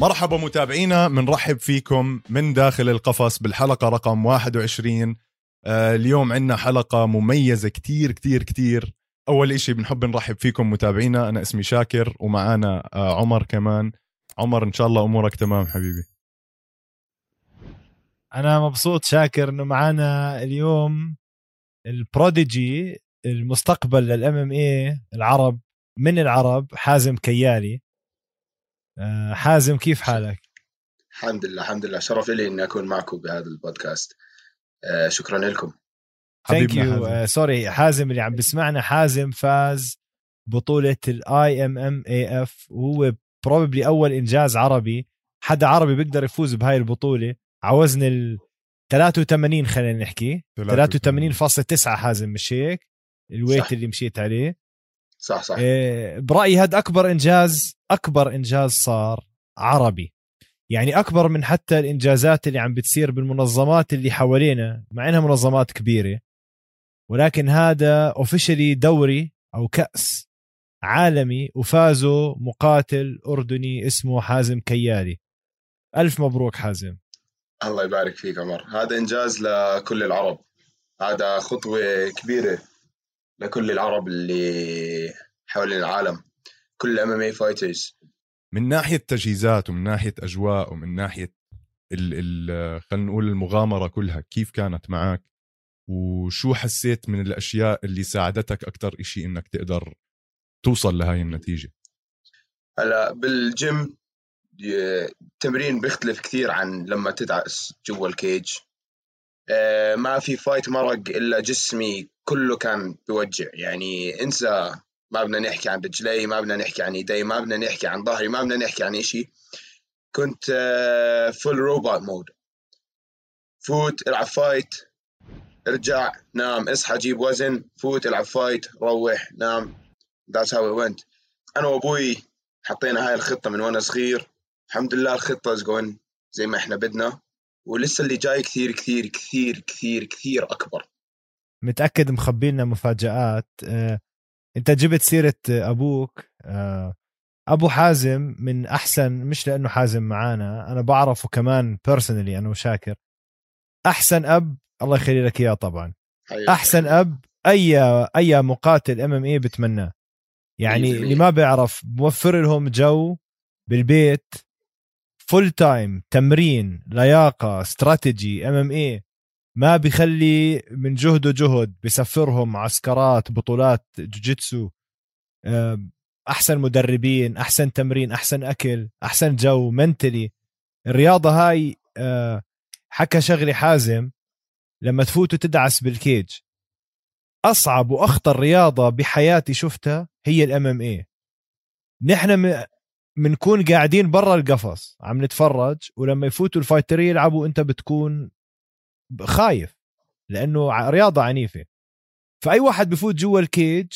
مرحبا متابعينا بنرحب فيكم من داخل القفص بالحلقة رقم 21 آه اليوم عندنا حلقة مميزة كتير كتير كتير. أول إشي بنحب نرحب فيكم متابعينا أنا اسمي شاكر ومعانا آه عمر كمان. عمر إن شاء الله أمورك تمام حبيبي. أنا مبسوط شاكر إنه معانا اليوم البروديجي المستقبل للإم إم اي العرب من العرب؟ حازم كيالي. حازم كيف حالك؟ الحمد لله الحمد لله. شرف لي إني أكون معكم بهذا البودكاست. آه، شكرا لكم. thank you sorry حازم. اللي عم بسمعنا حازم فاز بطولة ال IMMAF وهو probably أول إنجاز عربي. حدا عربي بيقدر يفوز بهاي البطولة. ع وزن ال 83 خلينا نحكي. 83.9 حازم مش هيك ال weight صح. اللي مشيت عليه. صح صح. إيه برأيي هذا أكبر إنجاز أكبر إنجاز صار عربي. يعني أكبر من حتى الإنجازات اللي عم بتصير بالمنظمات اللي حوالينا مع إنها منظمات كبيرة. ولكن هذا officially دوري أو كأس عالمي وفازوا مقاتل أردني اسمه حازم كيالي. ألف مبروك حازم. الله يبارك فيك عمر. هذا إنجاز لكل العرب. هذا خطوة كبيرة. لكل العرب اللي حوالين العالم كل MMA fighters من ناحية تجهيزات ومن ناحية أجواء ومن ناحية ال ال خلينا نقول المغامرة كلها كيف كانت معك؟ وشو حسيت من الأشياء اللي ساعدتك أكثر إشي إنك تقدر توصل لهاي النتيجة؟ هلا بالجيم التمرين بيختلف كثير عن لما تدعس جوا ال cage ما في fight مرق إلا جسمي كله كان بوجع. يعني إنسى ما بدنا نحكي عن رجلي ما بدنا نحكي عن إيدي ما بدنا نحكي عن ظهري ما بدنا نحكي عن إشي. كنت full robot mode فوت العب fight ارجع نام. اصحى جيب وزن فوت العب fight روح نام. How it went. أنا وأبوي حطينا هاي الخطة من وأنا صغير. الحمد لله الخطة as زي ما إحنا بدنا. ولسه اللي جاي كثير كثير كثير كثير كثير أكبر. متأكد مخبي لنا مفاجآت. آه، أنت جبت سيرة أبوك. آه، أبو حازم من أحسن مش لأنه حازم معانا أنا بعرفه كمان personally أنا وشاكر. أحسن أب الله يخلي لك إياه طبعا. أحسن أب أي أي مقاتل MMA بتمناه. يعني اللي ما بيعرف موفر لهم جو بالبيت full time تمرين لياقة strategy MMA ما بيخلي من جهده جهد بسفرهم معسكرات بطولات jiu-jitsu أحسن مدربين أحسن تمرين أحسن أكل أحسن جو mentally الرياضة هاي آه، حكى شغلي حازم لما تفوت وتدعس بال cage. أصعب وأخطر رياضة بحياتي شفتها هي ال MMA نحن بنكون قاعدين برا القفص عم نتفرج ولما يفوتوا ال fighters يلعبوا انت بتكون خايف لأنه رياضة عنيفة. فأي واحد بفوت جوا ال cage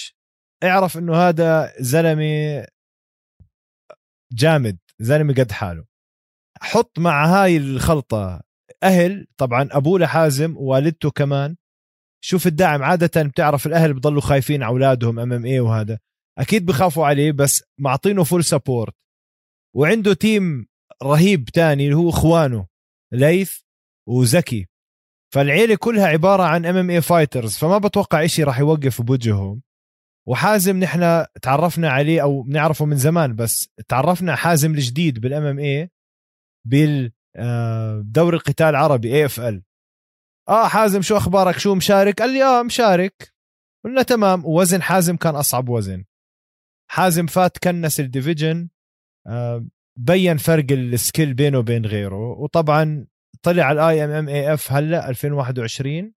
اعرف إنه هذا زلمة جامد زلمة قد حاله. حط مع هاي الخلطة أهل طبعا أبوه لحازم ووالدته كمان. شوف الدعم عادة بتعرف الأهل بضلوا خايفين على أولادهم MMA وهذا. أكيد بخافوا عليه بس معطينه full support وعنده team رهيب تاني اللي هو إخوانه ليث وزكي. فالعيلة كلها عبارة عن MMA fighters فما بتوقع إشي راح يوقف بوجههم. وحازم نحن تعرفنا عليه أو بنعرفه من زمان بس تعرفنا حازم الجديد بال MMA بالدوري القتال العربي AFL آه حازم شو أخبارك؟ شو مشارك؟ قال لي آه مشارك. قلنا تمام ووزن حازم كان أصعب وزن. حازم فات كنس ال division آه بين فرق ال skill بينه وبين غيره. وطبعا طلع ال IMMAF هلأ 2021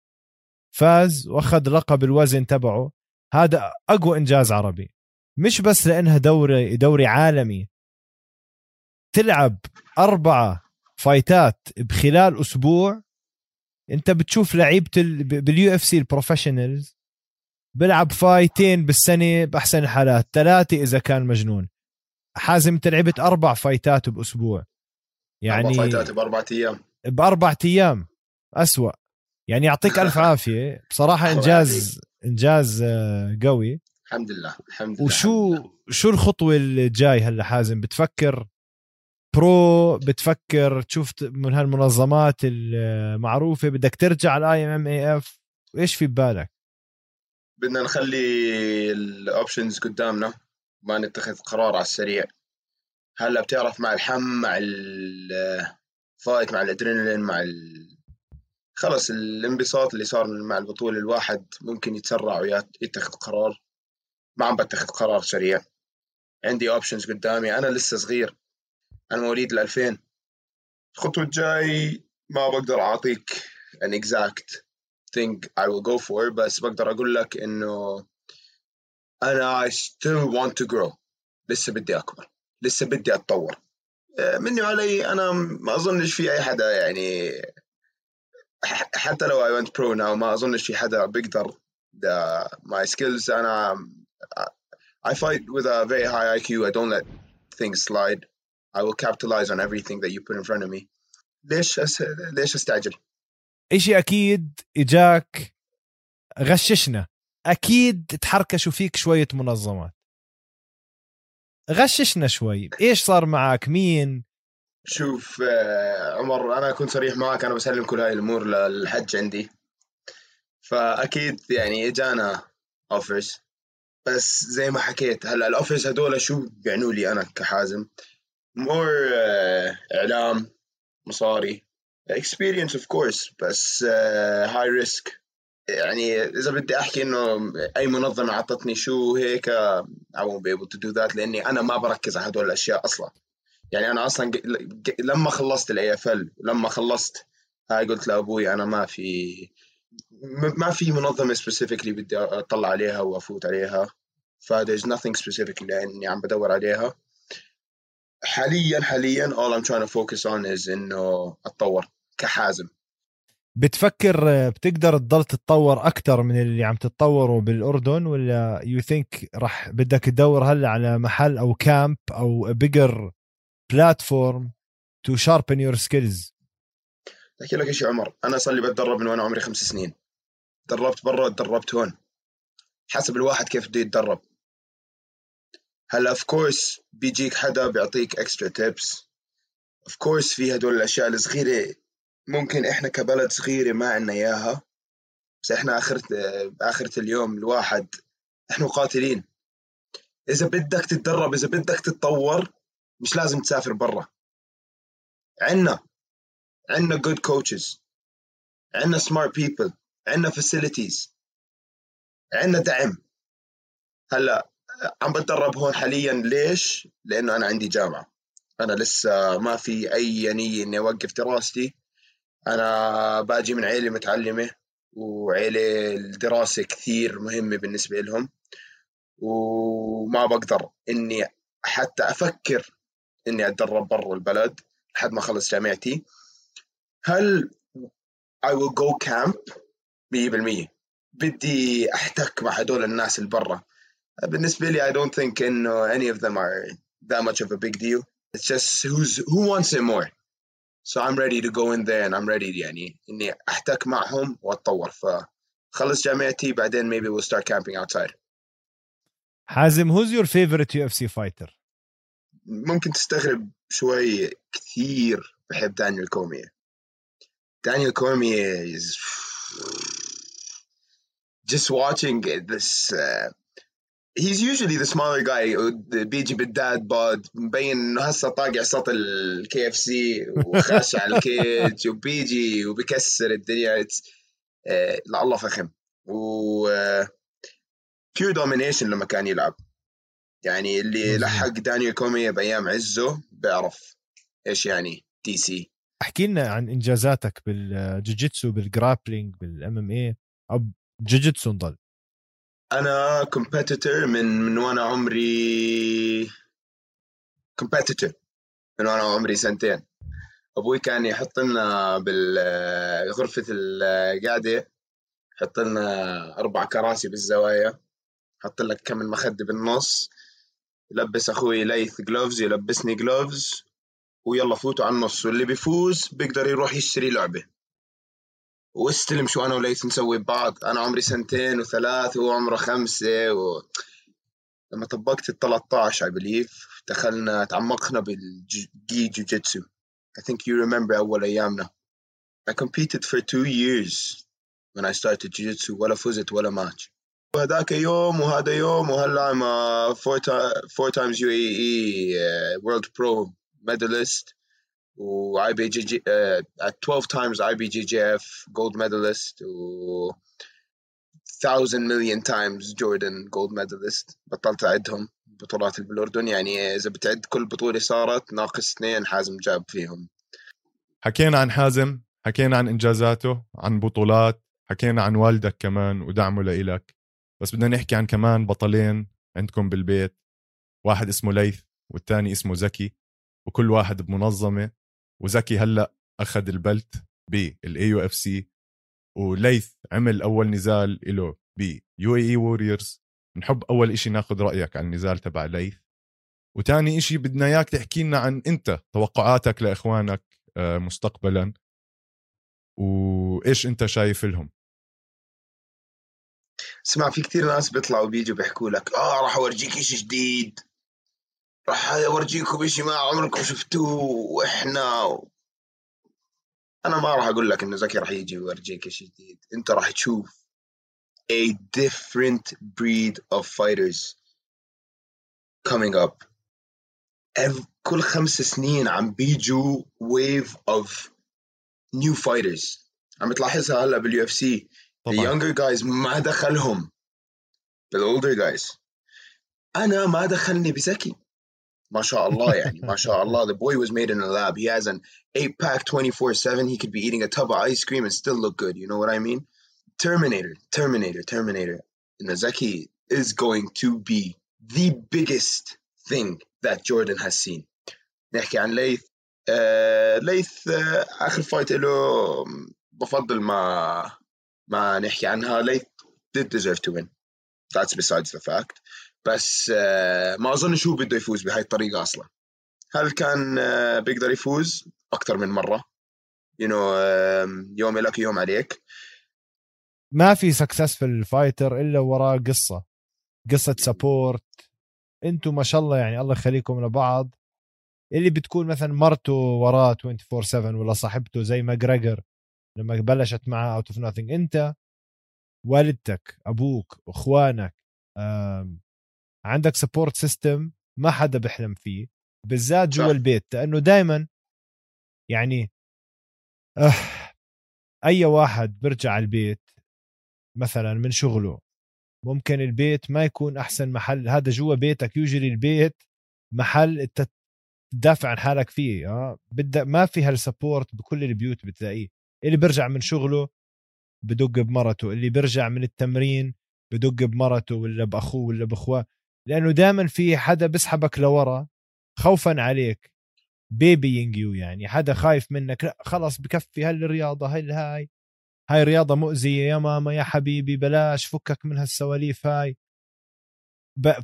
فاز وأخذ لقب الوزن تبعه. هذا أقوى إنجاز عربي. مش بس لأنها دوري دوري عالمي. تلعب اربعه fight ات بخلال أسبوع. أنت بتشوف لعيبة بال UFC ال professionals بيلعب fight ين بالسنة بأحسن الحالات. ثلاثة إذا كان مجنون. حازم أنت لعبت أربع fight ات بأسبوع. يعني أربع فايتات بأربع أيام. بأربع أيام. أسوأ. يعني يعطيك ألف عافية. بصراحة إنجاز إنجاز آه، قوي. الحمد لله. الحمد لله. وشو شو الخطوة الجاي هلا حازم؟ بتفكر pro؟ بتفكر تشوف من هالمنظمات المعروفة؟ بدك ترجع على ال IMMAF إيش في ببالك؟ بدنا نخلي ال options قدامنا. ما نتخذ قرار على السريع. هلا بتعرف مع الحم مع ال fight مع الأدرينالين مع ال... خلص الانبساط اللي صار مع البطولة. الواحد ممكن يتسرع ويتخذ قرار. ما عم بتخذ قرار سريع. عندي options قدامي. أنا لسه صغير. أنا مواليد ال 2000 الخطوة الجاي ما بقدر أعطيك an exact thing. I will go for بس بقدر أقول لك إنه أنا I still want to grow لسه بدي أكبر. لسه بدي أتطور. آه، مني وعلي أنا ما أظنش في أي حدا يعني حتى لو I went pro now ما أظنش في حدا بيقدر. the my skills أنا I fight with a very high IQ I don't let things slide I will capitalize on everything that you put in front of me ليش ليش أستعجل؟ إشي أكيد إجاك غششنا. أكيد تحركشوا فيك شوية منظمات. غششنا شوي. إيش صار معك مين؟ شوف آه، عمر أنا كنت صريح معك أنا بسلم كل هاي الأمور للحج عندي. فأكيد يعني إجانا offers بس زي ما حكيت هلأ ال offers هدول شو بيعنوا لي أنا كحازم؟ more uh, إعلام مصاري experience of course. بس هاي uh, risk يعني إذا بدي أحكي إنه أي منظمة اعطتني شو هيك be able to do that لأني أنا ما بركز على هدول الأشياء أصلا. يعني أنا أصلا لما خلصت ال IFL لما خلصت هاي قلت لأبوي أنا ما في ما في منظمة specifically بدي أطلع عليها وأفوت عليها. ف there's nothing specific لأني عم بدور عليها. حاليا حاليا all I'm trying to focus on is إنه أتطور كحازم. بتفكر بتقدر تضل تتطور أكثر من اللي عم تتطوره بالأردن ولا you think راح بدك تدور هلأ على محل أو camp أو bigger platform to sharpen your skills أحكي لك شيء عمر أنا صار لي بتدرب من وأنا عمري خمس سنين. دربت برا دربت هون. حسب الواحد كيف بده يتدرب. هلأ of course بيجيك حدا بيعطيك extra tips of course في هدول الأشياء الصغيرة ممكن إحنا كبلد صغيرة ما عندنا إياها بس إحنا آخرة آخرة اليوم الواحد إحنا قاتلين. إذا بدك تتدرب إذا بدك تتطور مش لازم تسافر برا. عنا عنا good coaches عنا smart people عنا facilities عنا دعم. هلأ عم بتدرب هون حاليا ليش؟ لأنه أنا عندي جامعة. أنا لسه ما في أي نية إني أوقف دراستي. أنا بأجي من عيلة متعلمة وعيلة الدراسة كثير مهمة بالنسبة لهم وما بقدر إني حتى أفكر إني أتدرب برا البلد لحد ما أخلص جامعتي. هل I will go camp 100% بدي أحتك مع هدول الناس اللي برا. بالنسبة لي I don't think إنه any of them are that much of a big deal. It's just who's who wants it more? so I'm ready to go in there and I'm ready يعني اني احتك معهم واتطور فخلص جامعتي بعدين maybe we'll start camping outside حازم who's your favorite UFC fighter ممكن تستغرب شوي كثير بحب دانيال كوميا دانيال كوميا is just watching this uh, he's usually the smaller guy بيجي بال dad bod مبين إنه هسه طاقع صوت ال KFC وخاش على ال cage وبيجي وبكسر الدنيا. آه لا الله فخم. و pure domination لما كان يلعب. يعني اللي لحق دانيال كورمييه بأيام عزه بيعرف إيش يعني DC احكي لنا عن إنجازاتك بالجوجيتسو بال grappling بال MMA أو جوجيتسو نضل أنا competitor من من وأنا عمري competitor من وأنا عمري سنتين. أبوي كان يحط لنا بغرفه القعده يحط لنا أربع كراسي بالزوايا حط لك كم المخدة بالنص يلبس أخوي ليث جلوفز يلبسني جلوفز ويلا فوتوا على النص. واللي بيفوز بيقدر يروح يشتري لعبة. واستلم شو أنا وليث نسوي ببعض. أنا عمري سنتين وثلاث وهو عمره خمسة و... لما طبقت ال 13 I believe دخلنا تعمقنا بالجي جوجيتسو I think you remember أول أيامنا. I competed for two years when I started jiu-jitsu. ولا فزت ولا ماتش وهذاك يوم وهذا يوم وهلا I'm a four, four times UAE uh, world pro medalist. و IBJJ uh, at 12 times IBJJF gold medalist و thousand million times Jordan gold medalist. بطلت أعدهم بطولات بالأردن يعني إذا بتعد كل بطولة صارت ناقص اثنين حازم جاب فيهم. حكينا عن حازم حكينا عن إنجازاته عن بطولات حكينا عن والدك كمان ودعمه لإلك. بس بدنا نحكي عن كمان بطلين عندكم بالبيت. واحد اسمه ليث والتاني اسمه زكي وكل واحد بمنظمة. وزكي هلأ أخذ ال belt بال UFC وليث عمل أول نزال له ب UAE Warriors. نحب أول إشي ناخذ رأيك عن النزال تبع ليث. وتاني إشي بدنا إياك تحكي لنا عن أنت توقعاتك لإخوانك آه، مستقبلا. وإيش أنت شايف لهم؟ اسمع في كثير ناس بيطلعوا بيجوا بيحكوا لك آه راح أورجيك شيء جديد. راح أورجيكم شيء ما عمركم شفتوه؟ وإحنا أنا ما راح أقول لك انه زكي راح يجي ويورجيك شيء جديد أنت راح تشوف a different breed of fighters coming up. كل خمس سنين عم بيجوا wave of new fighters. عم تلاحظها هلا باليو اف سي the younger guys ما دخلهم. بالolder guys. أنا ما دخلني بزكي. ما شاء الله يعني ما شاء الله the boy was made in a lab he has an 8 pack 24 7 he could be eating a tub of ice cream and still look good you know what I mean Terminator Terminator Terminator Nazaki is going to be the biggest thing that Jordan has seen نحكي عن ليث آه ليث آه اخر فايت له بفضل ما ما نحكي عنها ليث did deserve to win that's besides the fact بس آه ما اظنش هو بده يفوز بهاي الطريقة أصلا. هل كان آه بيقدر يفوز؟ أكثر من مرة. You know يوم لك يوم عليك. ما في successful fighter إلا وراه قصة. قصة support أنتم ما شاء الله يعني الله يخليكم لبعض. اللي بتكون مثلا مرته وراه 24 7 ولا صاحبته زي ماكجريجور لما بلشت معاه out of أنت والدتك أبوك إخوانك عندك support system ما حدا بيحلم فيه بالذات جوا البيت لأنه دائما يعني أه أي واحد بيرجع على البيت مثلا من شغله ممكن البيت ما يكون أحسن محل هذا جوا بيتك يجري البيت محل تدافع عن حالك فيه آه بدأ ما في هالسبورت بكل البيوت بتلاقيه اللي بيرجع من شغله بدق بمرته اللي بيرجع من التمرين بدق بمرته ولا بأخوه ولا بأخوة لأنه دائما في حدا بسحبك لورا خوفا عليك. بي بيبيينج يو يعني حدا خايف منك لا خلص بكفي هالرياضه هاي هاي؟ هاي رياضة مؤذية يا ماما يا حبيبي بلاش فكك من هالسواليف هاي.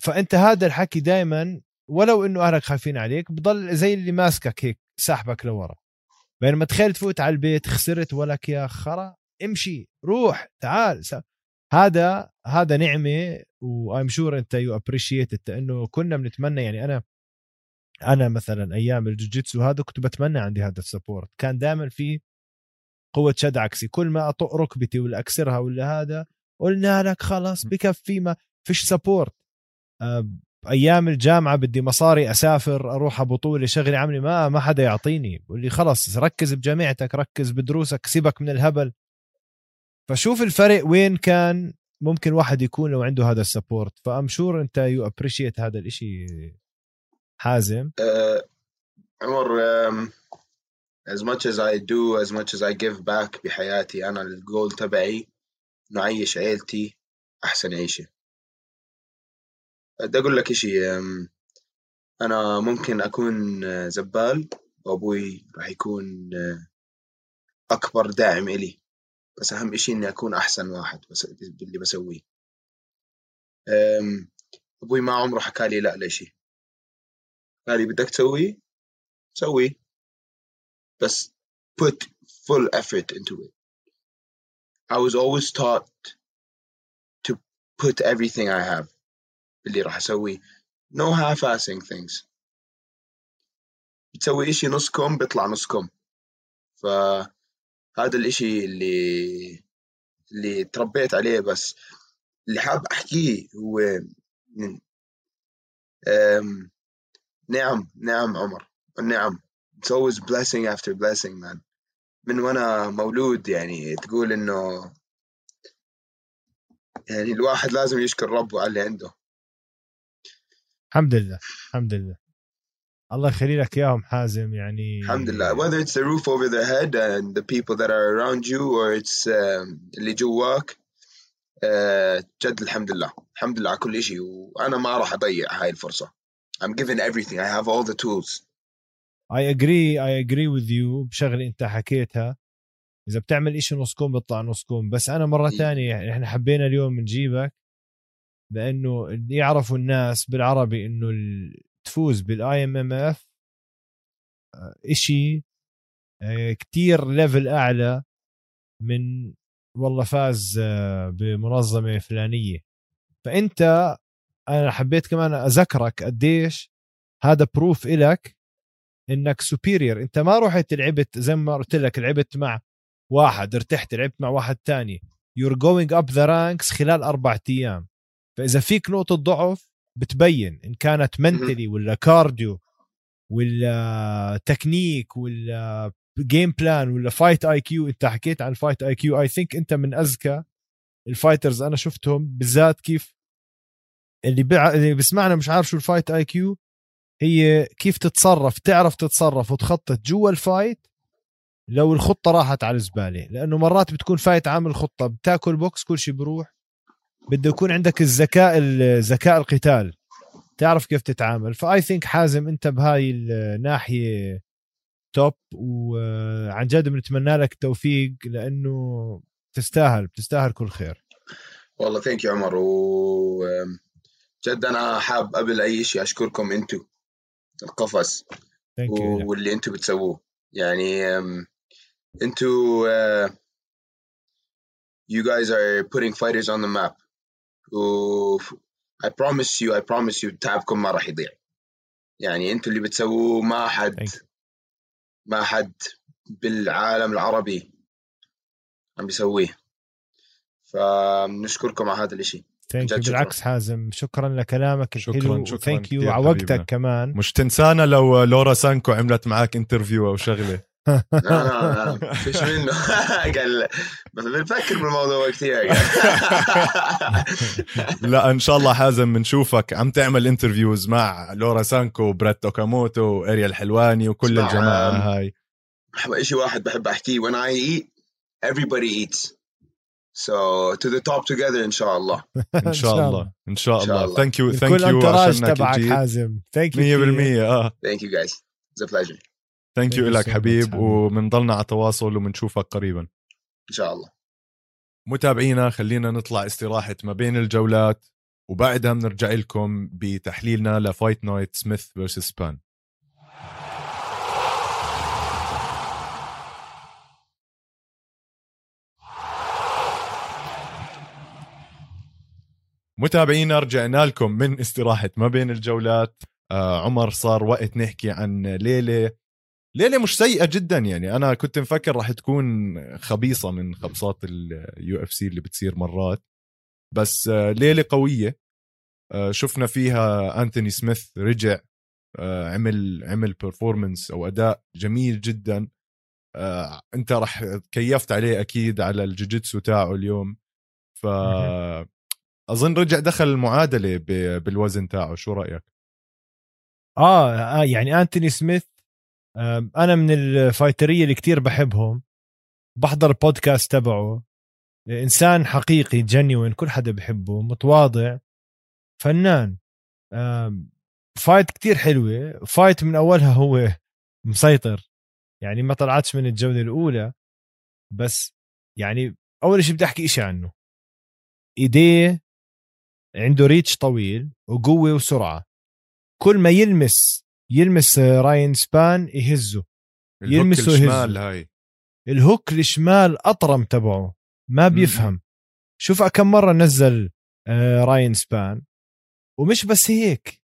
فأنت هذا الحكي دائما ولو إنه أهلك خايفين عليك بضل زي اللي ماسكك هيك ساحبك لورا. بينما تخيل تفوت على البيت خسرت ولك يا خرا امشي روح تعال س... هذا هذا نعمة و I'm sure أنت you appreciate انه كنا بنتمنى يعني أنا أنا مثلا أيام الجوجيتسو هذا كنت بتمنى عندي هذا ال support. كان دائما في قوة شد عكسي. كل ما أطق ركبتي ولا أكسرها ولا هذا قلنا لك خلص بكفي ما فيش support. أيام الجامعة بدي مصاري أسافر أروح بطوله شغلي عملي ما ما حدا يعطيني. بقول لي خلص ركز بجامعتك ركز بدروسك سيبك من الهبل. فشوف الفرق وين كان ممكن واحد يكون لو عنده هذا ال support. ف I'm sure أنت you appreciate هذا الإشي حازم. أه عمر as much as I do as much as I give back بحياتي أنا الجول تبعي إنه أعيش عيلتي أحسن عيشة. بدي أقول لك إشي أنا ممكن أكون زبال وأبوي راح يكون أكبر داعم إلي. بس أهم إشي إني أكون أحسن واحد بس باللي بسويه. أبوي ما عمره حكى لي لا لشي. قال لي بدك تسويه؟ سويه. بس put full effort into it. I was always taught to put everything I have باللي راح أسويه. No half-assing things. بتسوي إشي نصكم بيطلع نصكم. فهذا الإشي اللي اللي تربيت عليه بس اللي حاب أحكيه هو أم... نعم نعم عمر نعم. It's always blessing after blessing man. من وأنا مولود يعني تقول إنه يعني الواحد لازم يشكر ربه على اللي عنده. الحمد لله الحمد لله. الله يخلي لك إياهم حازم يعني. الحمد لله. Whether it's the roof over their head and the people that are around you or it's um, اللي جواك uh, جد الحمد لله. الحمد لله على كل شيء وأنا ما راح أضيع هاي الفرصة. I'm given everything. I have all the tools. I agree. I agree with you بشغله أنت حكيتها. إذا بتعمل إشي نص كم بيطلع نص كم. بس أنا مرة إيه. ثانية إحنا حبينا اليوم نجيبك لأنه يعرفوا الناس بالعربي إنه ال- تفوز بال IMMAF إشي آه، كتير level أعلى من والله فاز آه، بمنظمة فلانية. فأنت أنا حبيت كمان أذكرك قديش هذا proof إلك إنك superior أنت ما رحت لعبت زي ما قلت لك لعبت مع واحد ارتحت لعبت مع واحد تاني. You're going up the ranks خلال أربعة أيام. فإذا فيك نقطة ضعف بتبين إن كانت mentally ولا cardio ولا تكنيك ولا game plan ولا fight IQ أنت حكيت عن fight IQ I think أنت من أذكى ال fighters أنا شفتهم بالذات كيف اللي بع... اللي بسمعنا مش عارف شو ال fight IQ هي كيف تتصرف تعرف تتصرف وتخطط جوا ال fight لو الخطة راحت على الزباله لأنه مرات بتكون fight عامل خطة بتاكل بوكس كل شيء بروح. بده يكون عندك الذكاء ذكاء القتال. تعرف كيف تتعامل. ف I think حازم انت بهاي الناحية top وعن جد بنتمنى لك التوفيق لأنه تستاهل بتستاهل كل خير. والله thank you عمر و جد أنا حاب قبل أي شيء أشكركم أنتم القفص يو واللي أنتم بتسووه. يعني uh, you guys are putting fighters on the map. و I promise you I promise you تعبكم ما راح يضيع. يعني أنتوا اللي بتسووه ما حد. ما حد بالعالم العربي عم بيسويه. فنشكركم على هذا الإشي. thank you جد شكراً. بالعكس حازم شكرا لكلامك شكراً- الحلو شكراً. thank you على. وقتك كمان. مش تنسانا لو لورا سانكو عملت معك interview أو شغلة. لا لا لا. فيش منه؟ قال بنفكر بالموضوع كثير لا إن شاء الله حازم بنشوفك. عم تعمل interviews مع لورا سانكو وبريت أوكاموتو وارييل حلواني وكل الجماعة هاي. شيء واحد بحب أحكيه. When I eat everybody eats. So to the top together إن شاء الله. إن شاء الله. إن شاء إن شاء الله. thank you thank كل you عشانك تبعك 100% حازم. thank you آه. Thank you guys. It's a pleasure. thank you لك حبيب. وبنضلنا على تواصل وبنشوفك قريبا. إن شاء الله. متابعينا خلينا نطلع استراحة ما بين الجولات وبعدها بنرجع لكم بتحليلنا ل Fight Night سميث versus سبان. متابعينا رجعنا لكم من استراحة ما بين الجولات. آه عمر صار وقت نحكي عن ليلة ليلة مش سيئة جدا يعني. أنا كنت مفكر راح تكون خبيصة من خبصات ال UFC اللي بتصير مرات. بس آه، ليلة قوية. آه، شفنا فيها أنتوني سميث رجع آه، عمل عمل performance أو أداء جميل جدا. آه، أنت راح كيفت عليه أكيد على الجوجيتسو تاعه اليوم. ف. أظن رجع دخل المعادلة بالوزن تاعه. شو رأيك؟ آه آه، يعني أنتوني سميث أنا من ال fighterية اللي كتير بحبهم. بحضر البودكاست تبعه. إنسان حقيقي genuine كل حدا بحبه متواضع فنان. fight كتير حلوة. fight من أولها هو مسيطر. يعني ما طلعتش من الجولة الأولى. بس يعني أول شيء بدي أحكي شيء عنه. إيديه عنده reach طويل وقوة وسرعة. كل ما يلمس يلمس رايان سبان يهزه. ال hook يلمسه الشمال يهزه. هاي. ال hook الشمال أطرم تبعه. ما بيفهم. شوف كم مرة نزل آه، رايان سبان. ومش بس هيك.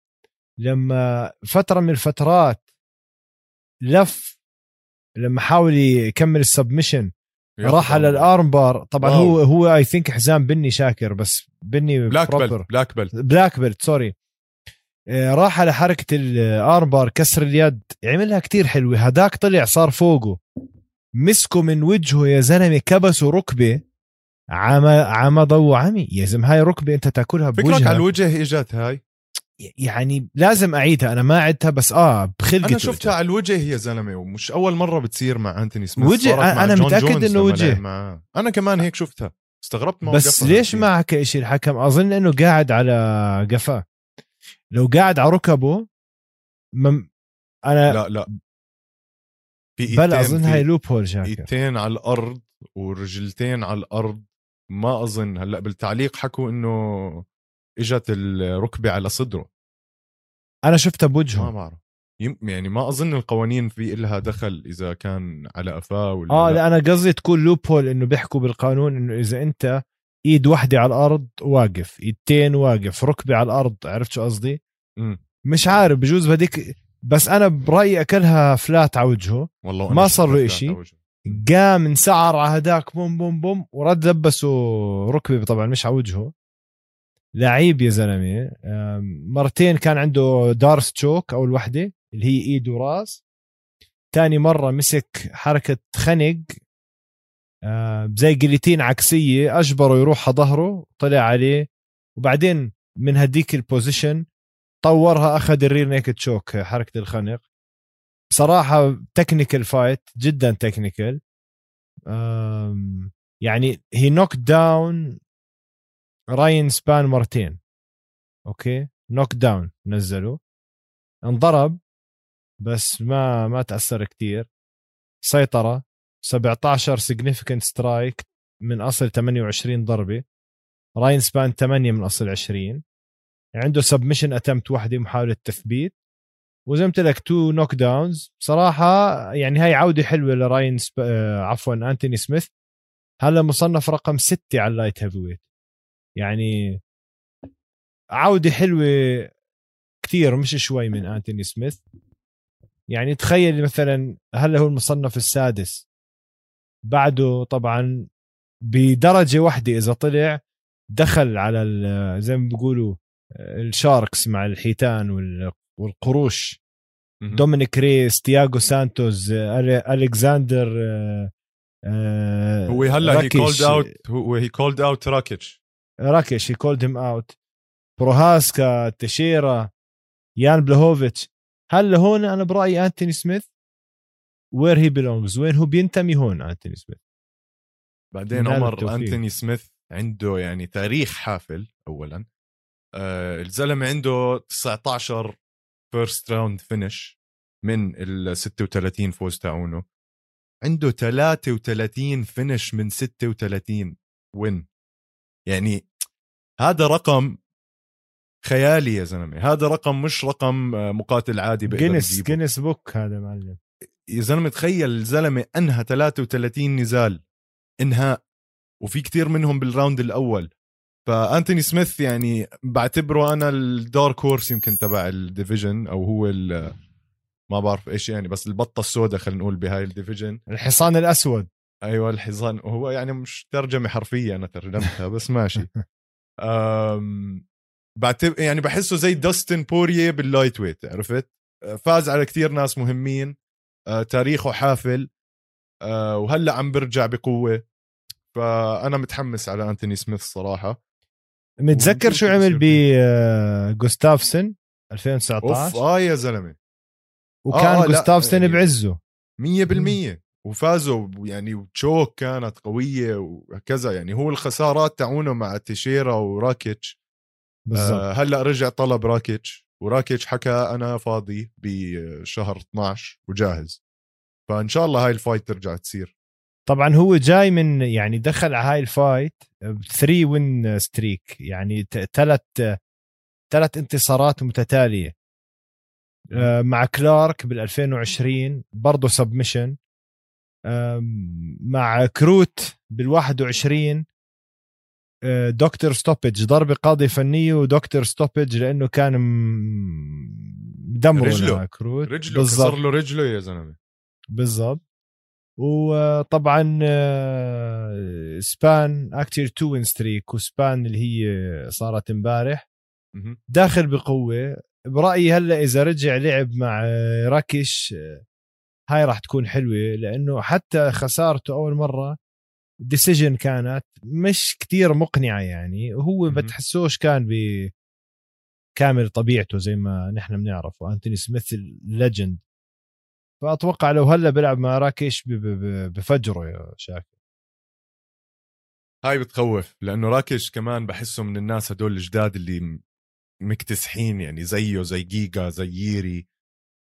لما فترة من الفترات لف لما حاول يكمل ال submission راح على ال arm bar. طبعا واو. هو هو I think حزام بني شاكر بس بني black proper. belt black belt black belt sorry راح على حركة ال arm bar كسر اليد. عملها كتير حلوة. هداك طلع صار فوقه. مسكه من وجهه يا زلمة كبسه ركبة. عم عم ضو عمي. يا زلمة هاي ركبة أنت تأكلها فكرك على بوجهك الوجه إجت هاي؟ يعني لازم أعيدها. أنا ما عدتها بس آه بخلقته أنا شفتها على الوجه يا زلمة ومش أول مرة بتصير مع أنتوني سميث. وجه- مع جونز إنه لما وجه. معاه. أنا كمان هيك شفتها. استغربت ما بس ليش. ما حكى شيء الحكم أظن إنه قاعد على قفاه. لو قاعد على ركبه مم... أنا لا لا. في بلا أظن هاي لوب هول شاكر. ايدتين على الأرض ورجلتين على الأرض ما أظن. هلأ بالتعليق حكوا إنه إجت الركبة على صدره. أنا شفتها ما بوجهه بعرف. يم- يعني ما أظن القوانين في إلها دخل إذا كان على قفاه ولا آه لا. أنا قصدي تكون لوب هول إنه بيحكوا بالقانون إنه إذا أنت إيد واحدة على الأرض واقف. إيدتين واقف. ركبة على الأرض عرفت شو قصدي. مش عارف بجوز بديك بس أنا برأيي أكلها فلات على وجهه. والله ما صار له وجهه. قام انسعر على هداك بوم بوم بوم ورد لبسه ركبه طبعا مش على وجهه. لعيب يا زلمة. مرتين كان عنده D'Arce choke أول وحدة اللي هي إيد وراس. تاني مرة مسك حركة خنق زي guillotine عكسية أجبره يروح على ظهره طلع عليه. وبعدين من هديك ال position طورها أخذ ال rear naked choke حركة الخنق. بصراحة technical fight جدا technical يعني هي knockdown راين سبان مرتين. أوكي؟ knockdown نزله انضرب بس ما ما تأثر كتير. سيطرة 17 significant strike من أصل 28 ضربة. راين سبان 8 من أصل 20 عنده submission اتمت واحدة محاولة تثبيت. وزي ما قلت لك two knockdowns بصراحه يعني هاي عودة حلوة لراين سب... آه، عفوا أنتوني سميث. هلا مصنف رقم ستة على ال light heavyweight يعني عودة حلوة كثير مش شوي من أنتوني سميث. يعني تخيل مثلا هلا هو المصنف السادس. بعده طبعا بدرجة واحدة إذا طلع دخل على زي ما بيقولوا ال sharks مع الحيتان وال- والقروش. دومينيك ريس تياغو سانتوس ألي- الكساندر آه، آه، هو هلا هي راكيش. كولد اوت هو هي كولد اوت راكيتش راكيش هي كولد هيم اوت بروهاسكا تشيرا يان بلهوفيتش هلا هون أنا برأيي أنتوني سميث وير هي بيلونجز وين هو بينتمي هون أنتوني سميث بعدين عمر. أنتوني سميث عنده يعني تاريخ حافل اولا آه الزلمة عنده 19 first round finish من ال 36 فوز تاعونه. عنده 33 finish من 36 win يعني هذا رقم خيالي يا زلمة. هذا رقم مش رقم آه، مقاتل عادي Guinness. Guinness book هذا معلم. يا زلمة تخيل الزلمة أنهى 33 نزال. إنهاء. وفي كتير منهم بال round الأول. فأنتوني سميث يعني بعتبره أنا ال dark horse يمكن تبع ال division أو هو ال- ما بعرف إيش يعني بس البطة السوداء خلينا نقول بهاي ال division. الحصان الأسود. أيوه الحصان. هو يعني مش ترجمه حرفية أنا ترجمتها بس ماشي. أم بعتبر يعني بحسه زي داستن بوريه بال lightweight عرفت؟ فاز على كتير ناس مهمين أه تاريخه حافل أه وهلأ عم برجع بقوة. فأنا متحمس على أنتوني سميث صراحة. متذكر شو عمل بيصير بجوستافسن أوف 2019 آه يا زلمة. وكان آه، جوستافسن يعني- بعزه. مية بالمية. وفازوا يعني وتشوك كانت قوية وكذا يعني هو الخسارات تاعونه مع تيشيرا وراكيتش. آه هلأ رجع طلب راكيتش. وراكيتش حكى أنا فاضي بشهر 12 وجاهز. فإن شاء الله هاي ال fight ترجع تصير. طبعا هو جاي من يعني دخل على هاي ال fight 3 win streak يعني ثلاث ثلاث انتصارات متتالية. آه، مع كلارك بال 2020 برضه submission مع كروت بال 21 آه، doctor stoppage ضربة قاضية فنية و doctor stoppage لأنه كان مدمره رجله. كروت. رجله. كسر له رجله يا زلمة. بالضبط. وطبعا آه، سبان two win streak وسبان اللي هي صارت امبارح. داخل بقوة. برأيي هلأ إذا رجع لعب مع آه، راكيتش آه، هاي راح تكون حلوة. لأنه حتى خسارته أول مرة decision كانت مش كتير مقنعة يعني. وهو مهم. بتحسوش كان ب كامل طبيعته زي ما نحن بنعرف وانتوني سميث ال legend فأتوقع لو هلا بيلعب مع ب- بفجره يا شاكر. هاي بتخوف لأنه راكيتش كمان بحسه من الناس هدول الجداد اللي مكتسحين يعني زيه زي جيجا زي ييري.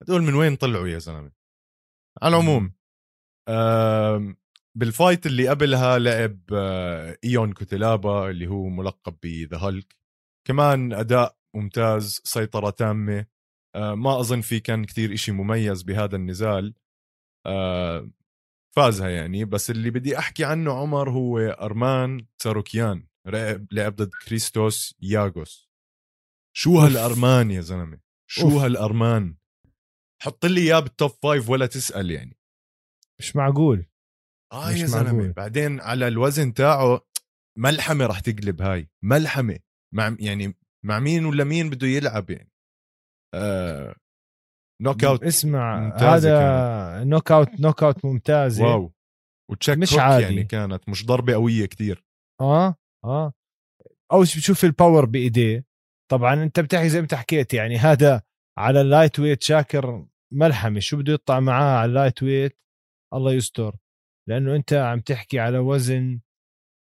هدول من وين طلعوا يا زلمة؟ على العموم بال fight اللي قبلها لعب إيون كوتيلابا اللي هو ملقب ب The Hulk. كمان أداء ممتاز سيطرة تامة. ما أظن في كان كتير إشي مميز بهذا النزال. آه، فازها يعني بس اللي بدي أحكي عنه عمر هو أرمان تساروكيان لعب ضد كريستوس ياغوس. شو. هالأرمان يا زلمة؟ شو أوف. هالأرمان؟ حط لي إياه بال top five ولا تسأل يعني. مش معقول. آه مش يا زلمة. بعدين على الوزن تاعه ملحمة رح تقلب هاي ملحمة. مع يعني مع مين ولا مين بده يلعب يعني. آه knockout اسمع هذا knockout knockout ممتازة. wow. وتشيك مش مش عادي. يعني كانت مش ضربة قوية كتير. آه آه. اول شيء بتشوف ال power بإيديه. طبعا أنت بتحكي زي ما أنت حكيت يعني هذا على ال lightweight شاكر ملحمة. شو بده يطلع معاه على ال lightweight الله يستر. لأنه أنت عم تحكي على وزن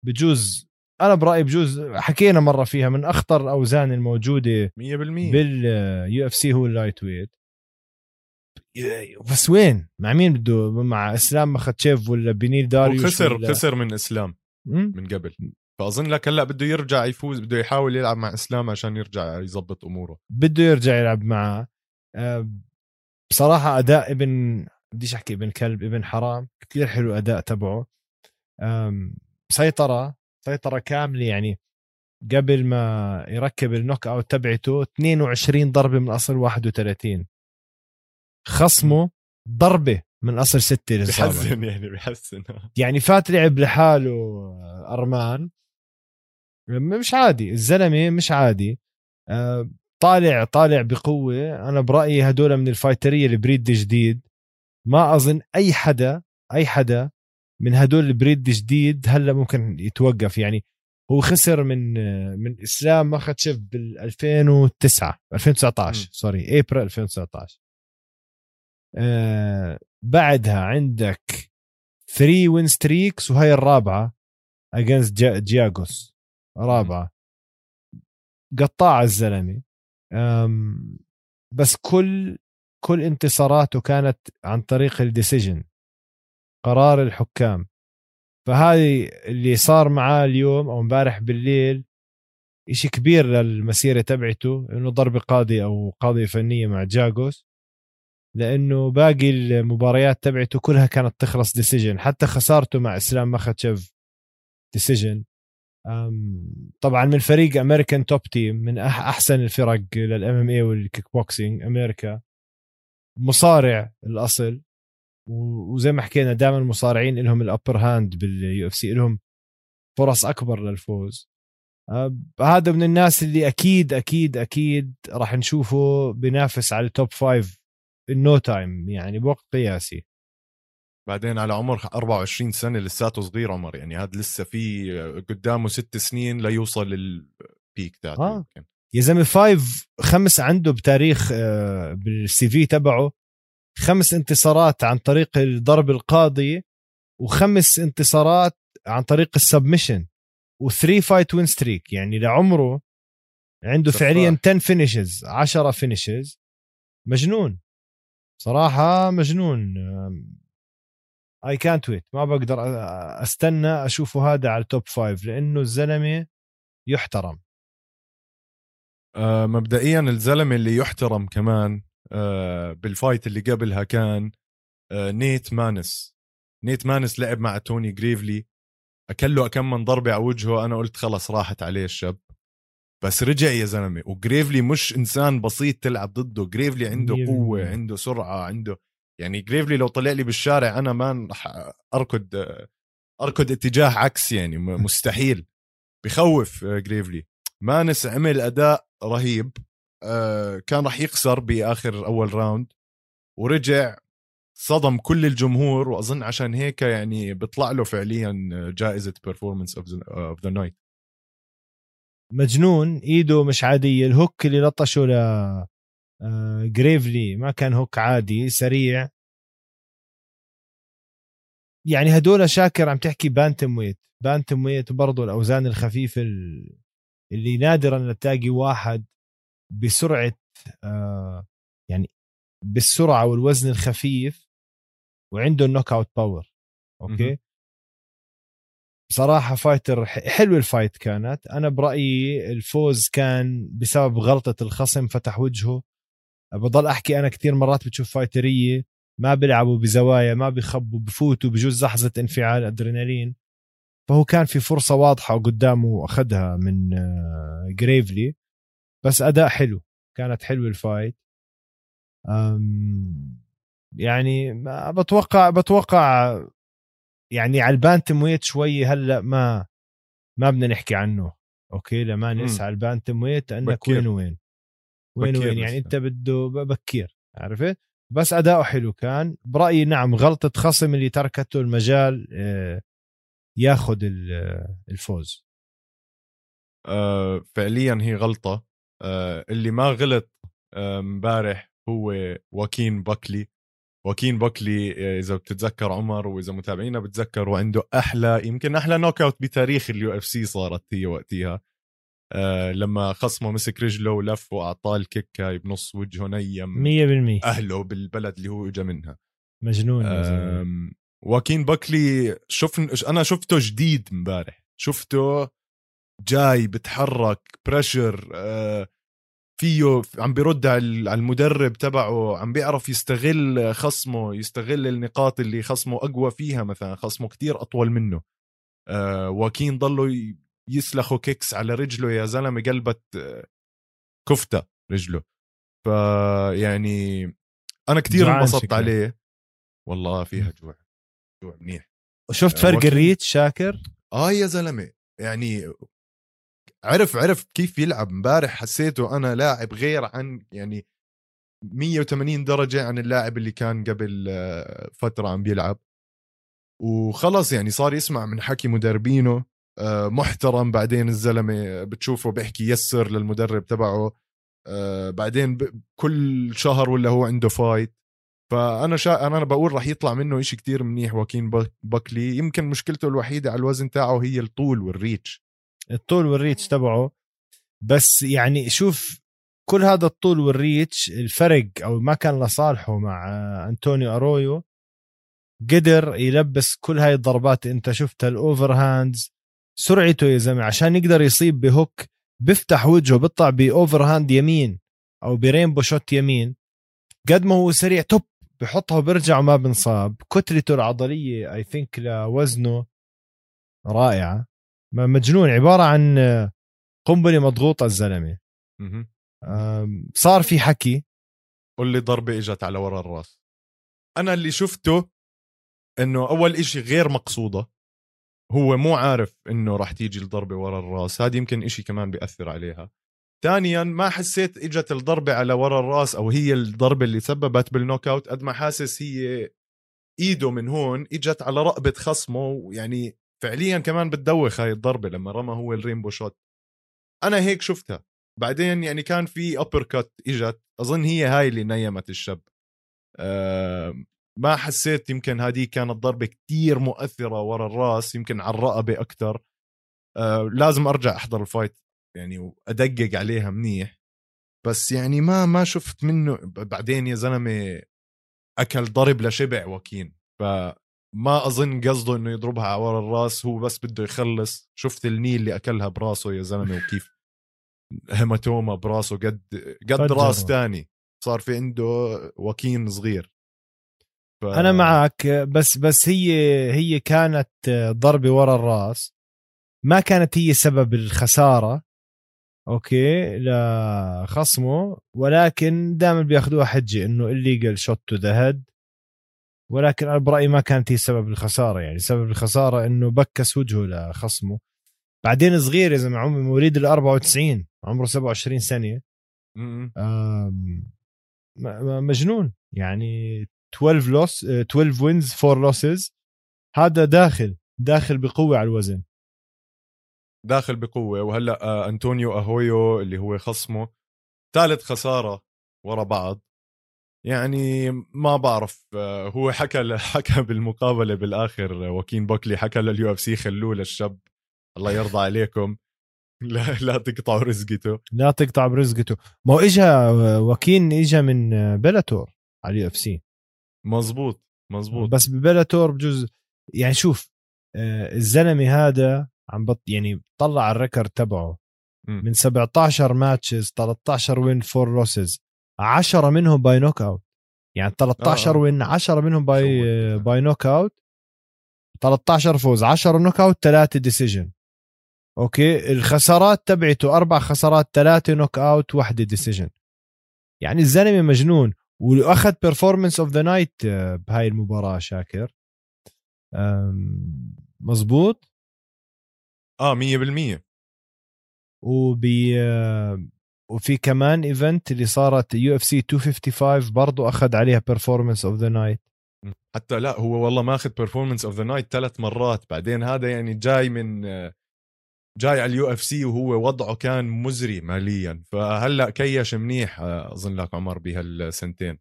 بجوز أنا برأيي بجوز حكينا مرة فيها من أخطر الاوزان الموجودة 100% بال UFC هو ال lightweight بس وين؟ مع مين بده؟ مع إسلام مخاتشيف ولا بنيل داريوش وخسر ولا... خسر من إسلام؟ من قبل. فأظن لك هلأ بده يرجع يفوز بده يحاول يلعب مع إسلام عشان يرجع يظبط أموره. بده يرجع يلعب معه. آه، بصراحة أداء ابن بديش أحكي ابن كلب ابن حرام. كثير حلو أداء تبعه. سيطرة. سيطرة كاملة يعني قبل ما يركب النوك أوت تبعته 22 ضربة من أصل 31 خصمه ضربة من أصل ستة اللي صابها. بحزن يعني بحزن. يعني فات لعب لحاله أرمان. مش عادي الزلمة مش عادي. آه، طالع طالع بقوة. أنا برأيي هدول من الفايترية البريد جديد ما أظن أي حدا أي حدا من هدول البريد جديد هلا ممكن يتوقف. يعني هو خسر من من إسلام مخاتشيف بال 2009 2019 م. سوري إبريل 2019 آه بعدها عندك 3 win streaks وهي الرابعة against جياغوس. رابعة. قطاع الزلمة. بس كل كل انتصاراته كانت عن طريق ال decision قرار الحكام. فهذه اللي صار معاه اليوم أو امبارح بالليل إشي كبير للمسيرة تبعته إنه ضربة قاضية أو قاضية فنية مع جاغوس لأنه باقي المباريات تبعته كلها كانت تخلص decision حتى خسارته مع إسلام مخاتشيف decision طبعا من فريق امريكان توب تيم من أحسن الفرق لل MMA وال kickboxing أمريكا مصارع الأصل. وزي ما حكينا دائما المصارعين لهم ال upper hand بال UFC لهم فرص أكبر للفوز. آه، هذا من الناس اللي أكيد أكيد أكيد راح نشوفه بينافس على ال top five ال no time يعني بوقت قياسي. بعدين على عمر 24 سنة لساته صغير عمر يعني هذا لسه في قدامه ست سنين ليوصل لل peak تاعته آه. يمكن. يا زلمة five خمس عنده بتاريخ آه، بالسي في تبعه. خمس انتصارات عن طريق الضرب القاضي وخمس انتصارات عن طريق ال submission و three fight win streak. يعني لعمره عنده سفاح. فعليا 10 finishes 10 finishes مجنون. صراحة مجنون. اي كانت ويت ما بقدر أستنى أشوفه هذا على ال top five لأنه الزلمة يحترم. آه مبدئيا الزلمة اللي يحترم كمان بال fight اللي قبلها كان آه نيت مانس. نيت مانس لعب مع توني جريفلي. اكل له كم من ضربة على وجهه أنا قلت خلص راحت عليه الشاب بس رجع يا زلمة وجريفلي مش إنسان بسيط تلعب ضده. جريفلي عنده قوة. عنده سرعة عنده يعني جريفلي لو طلع لي بالشارع أنا ما رح أركض أركض اتجاه عكس يعني مستحيل. بخوف آه، جريفلي. مانس عمل أداء رهيب. آه، كان رح يخسر بآخر أول راوند ورجع صدم كل الجمهور وأظن عشان هيك يعني بيطلع له فعليا جائزة performance of the night مجنون إيده مش عادية ال hook اللي لطشه ل آه، جريفلي ما كان hook عادي سريع. يعني هدول شاكر عم تحكي bantamweight bantamweight وبرضه الأوزان الخفيفة ال- اللي نادرا تلاقي واحد. بسرعة آه، يعني بالسرعة والوزن الخفيف وعنده ال knockout power okay. بصراحة fighter حلو ال fight كانت. أنا برأيي الفوز كان بسبب غلطة الخصم فتح وجهه. بضل أحكي أنا كثير مرات بتشوف fighter ية ما بيلعبوا بزوايا ما بيخبوا بفوتوا بجوز لحظة انفعال أدرينالين فهو كان في فرصة واضحة وقدامه أخذها من آه، جريفلي بس أداء حلو كانت حلوة الفايت. يعني ما بتوقع بتوقع يعني على البانتم ويت شوي هلأ ما ما بدنا نحكي عنه. أوكي؟ لما. نسعى البانتم ويت لانك. وين وين؟ وين وين؟ يعني. أنت بده بكير عرفت؟ بس أداؤه حلو كان. برأيي نعم غلطة خصم اللي تركته المجال آه، ياخذ ال- الفوز. آه، فعليا هي غلطة. اللي ما غلط آه، امبارح هو واكين باكلي واكين باكلي آه، إذا بتتذكر عمر وإذا متابعينا بتذكروا عنده أحلى يمكن أحلى knockout بتاريخ ال UFC صارت هي وقتها. آه، لما خصمه مسك رجله ولف وأعطاه ال kick هاي بنص وجهه نيم 100% أهله بالبلد اللي هو اجى منها. مجنون واكين باكلي شوف أنا شفته جديد امبارح. شفته جاي بتحرك pressure أه فيه عم بيرد على المدرب تبعه عم بيعرف يستغل خصمه يستغل النقاط اللي خصمه أقوى فيها مثلا خصمه كتير أطول منه. أه واكين ضله ي- يسلخه kicks على رجله يا زلمة قلبت آه، كفتة رجله. فيعني أنا كتير انبسطت. عليه. والله فيها جوع جوع منيح. شفت آه، فرق الريتش شاكر؟ آه يا زلمة. يعني عرف عرف كيف يلعب امبارح حسيته أنا لاعب غير عن يعني 180 درجة عن اللاعب اللي كان قبل آه، فترة عم بيلعب. وخلص يعني صار يسمع من حكي مدربينه آه، محترم بعدين الزلمة بتشوفه بيحكي يسر للمدرب تبعه آه، بعدين كل شهر ولا هو عنده fight فأنا شا... أنا بقول راح يطلع منه إشي كتير منيح واكين باك- باكلي يمكن مشكلته الوحيدة على الوزن تاعه هي الطول وال reach الطول وال reach تبعه. بس يعني شوف كل هذا الطول وال reach الفرق أو ما كان لصالحه مع انطونيو أرويو. قدر يلبس كل هاي الضربات أنت شفتها ال overhands. سرعته يا زلمة عشان يقدر يصيب ب hook بيفتح وجهه بيطلع ب overhand يمين أو ب rainbow shot يمين. قد ما هو سريع توب بحطها وبرجع وما بنصاب. كتلته العضلية I think لوزنه رائعة. مجنون عبارة عن آه، قنبلة مضغوطة الزلمة. صار في حكي. قول لي ضربة إجت على ورا الراس. أنا اللي شفته إنه أول إشي غير مقصودة. هو مو عارف إنه راح تيجي الضربة ورا الراس. هذا يمكن إشي كمان بيأثر عليها. ثانيا ما حسيت إجت الضربة على ورا الراس أو هي الضربة اللي سببت بال knockout. قد ما حاسس هي إيده من هون إجت على رقبة خصمه. ويعني فعليا كمان بتدوخ هاي الضربة لما رمى هو ال rainbow shot. أنا هيك شفتها. بعدين يعني كان في uppercut إجت. أظن هي هاي اللي نيمت الشاب أه ما حسيت يمكن هذه كانت ضربة كتير مؤثرة ورا الراس يمكن على الرقبة أكثر أه لازم أرجع أحضر الفايت يعني وأدقق عليها منيح. بس يعني ما ما شفت منه. بعدين يا زلمة أكل ضرب لشبع وكين. فما أظن قصده إنه يضربها على ورا الرأس هو بس بده يخلص. شفت النيل اللي أكلها براسه يا زلمة وكيف هيماتوما براسه قد قد. راس تاني. صار في عنده وكين صغير. ف... أنا معك بس بس هي هي كانت ضربة ورا الرأس. ما كانت هي سبب الخسارة okay لخصمه. ولكن دائما بياخذوها حجة إنه ال illegal shot to the head ولكن أنا برأيي ما كانت هي سبب الخسارة يعني. سبب الخسارة إنه بكس وجهه لخصمه. بعدين صغير يا زلمة عمره مواليد ال 94 عمره 27 سنة. مجنون يعني. 12 loss 12 wins 4 losses هذا داخل داخل بقوة على الوزن. داخل بقوة. وهلأ آه، أنطونيو أهويو اللي هو خصمه. ثالث خسارة ورا بعض. يعني ما بعرف آه، هو حكى حكى بالمقابلة بالآخر وكين بوكلي حكى لل UFC خلوه للشاب. الله يرضى عليكم. لا لا تقطعوا رزقته. لا تقطع برزقته. ما هو اجى وكين اجى من بيلاتور على ال UFC. مزبوط مزبوط بس ببيلاتور بجوز يعني شوف آه، الزلمة هذا عم بط يعني طلع ال record تبعه. من 17 matches 13 win 4 losses 10 منهم by knockout يعني 13 آه. win 10 منهم by by knockout 13 فوز 10 knockout 3 decision okay؟ الخسارات تبعته أربع خسارات ثلاثة knockout واحدة decision يعني الزلمة مجنون. وأخذ performance of the night بهاي المباراة شاكر. مزبوط؟ آه 100% وبي وفي كمان event اللي صارت UFC 255 برضه أخذ عليها performance of the night حتى لا هو والله ماخذ performance of the night ثلاث مرات. بعدين هذا يعني جاي من جاي على ال UFC وهو وضعه كان مزري ماليا. فهلأ كيش منيح أظن لك عمر بهالسنتين.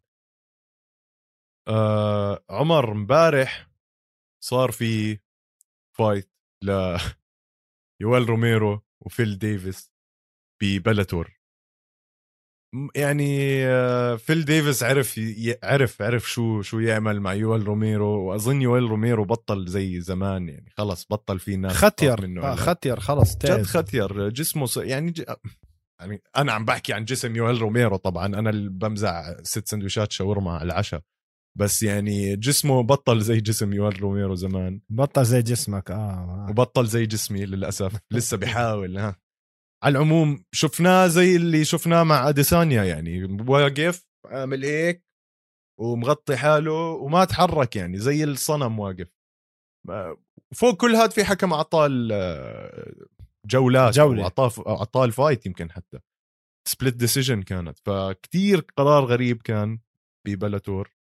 آه عمر مبارح صار في fight ل يوال روميرو وفيل ديفيس ببلاتور. يعني آه، فيل ديفيس عرف عرف عرف شو شو يعمل مع يوال روميرو وأظن يوال روميرو بطل زي زمان يعني خلص بطل في ناس ختير منه آه. ختير خلص جد. ختير جسمه. يعني ج... يعني أنا عم بحكي عن جسم يوهل روميرو طبعا أنا اللي بمزع ست سندويشات شاورما على العشاء بس يعني جسمه بطل زي جسم يوهل روميرو زمان بطل زي جسمك آه, آه. وبطل زي جسمي للأسف لسه بحاول ها على العموم شفناه زي اللي شفناه مع أديسانيا يعني. واقف عامل هيك ومغطي حاله وما تحرك يعني زي الصنم واقف. فوق كل هذا في حكم أعطاه جولات جولة. أعطاه أعطاه ال fight يمكن حتى. split decision كانت. فكتير قرار غريب كان ببلاتور.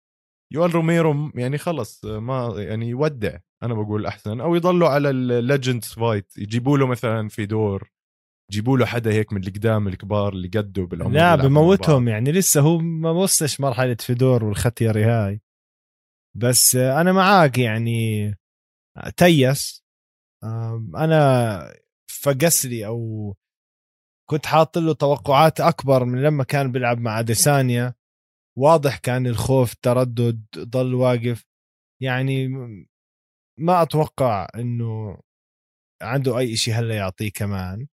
يوال روميرو يعني خلص ما يعني يودع أنا بقول أحسن. أو يضلوا على ال legends fight يجيبوا له مثلا في دور. يجيبوا له حدا هيك من القدام الكبار اللي قدوا بالعمر لا بموتهم. يعني. لسه هو ما وصلش مرحلة فيدور والختيري هاي. بس أنا معاك يعني. تيس أنا فقس لي أو كنت حاط له توقعات أكبر من لما كان بيلعب مع أديسانيا. واضح كان الخوف تردد ضل واقف. يعني ما أتوقع إنه عنده أي شيء هلا يعطيه كمان.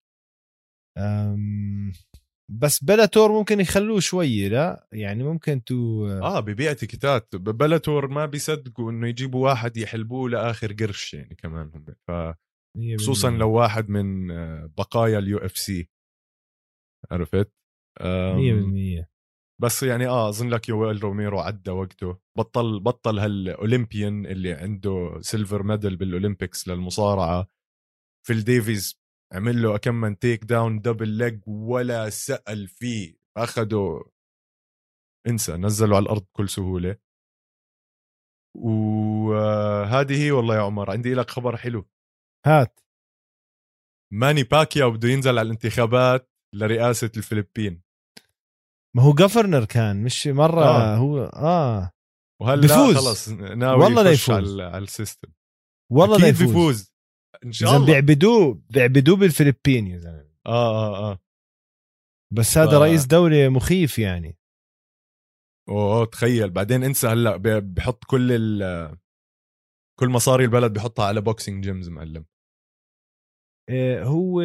بس بلاتور ممكن يخلوه شوي لا؟ يعني ممكن تو آه ببيع تيكيتات ببلاتور ما بيصدقوا إنه يجيبوا واحد يحلبوه لآخر قرش يعني كمان هم. فخصوصا لو واحد من آه، بقايا ال UFC. عرفت؟ آم، 100% بس يعني آه أظن لك يويل روميرو عدى وقته. بطل بطل هال Olympian اللي عنده silver medal بال Olympics للمصارعة. فيل ديفيز عمل له كم من takedown double leg ولا سأل فيه. اخذه انسى نزله على الأرض بكل سهولة. وهذه هي والله يا عمر عندي لك خبر حلو. هات. ماني باكياو بده ينزل على الانتخابات لرئاسة الفلبين. ما هو governor كان مش مرة آه. هو آه. وهلا. خلص ناوي والله يفوز. على, على ال system. والله أكيد يفوز. بيفوز. إن شاء الله. بيعبدوه بيعبدوه بالفلبين يا زلمة. آه آه آه. بس هذا ف- رئيس دولة مخيف يعني. أوه تخيل. بعدين انسى هلأ بحط كل ال كل مصاري البلد بحطها على boxing gyms معلم. آه، هو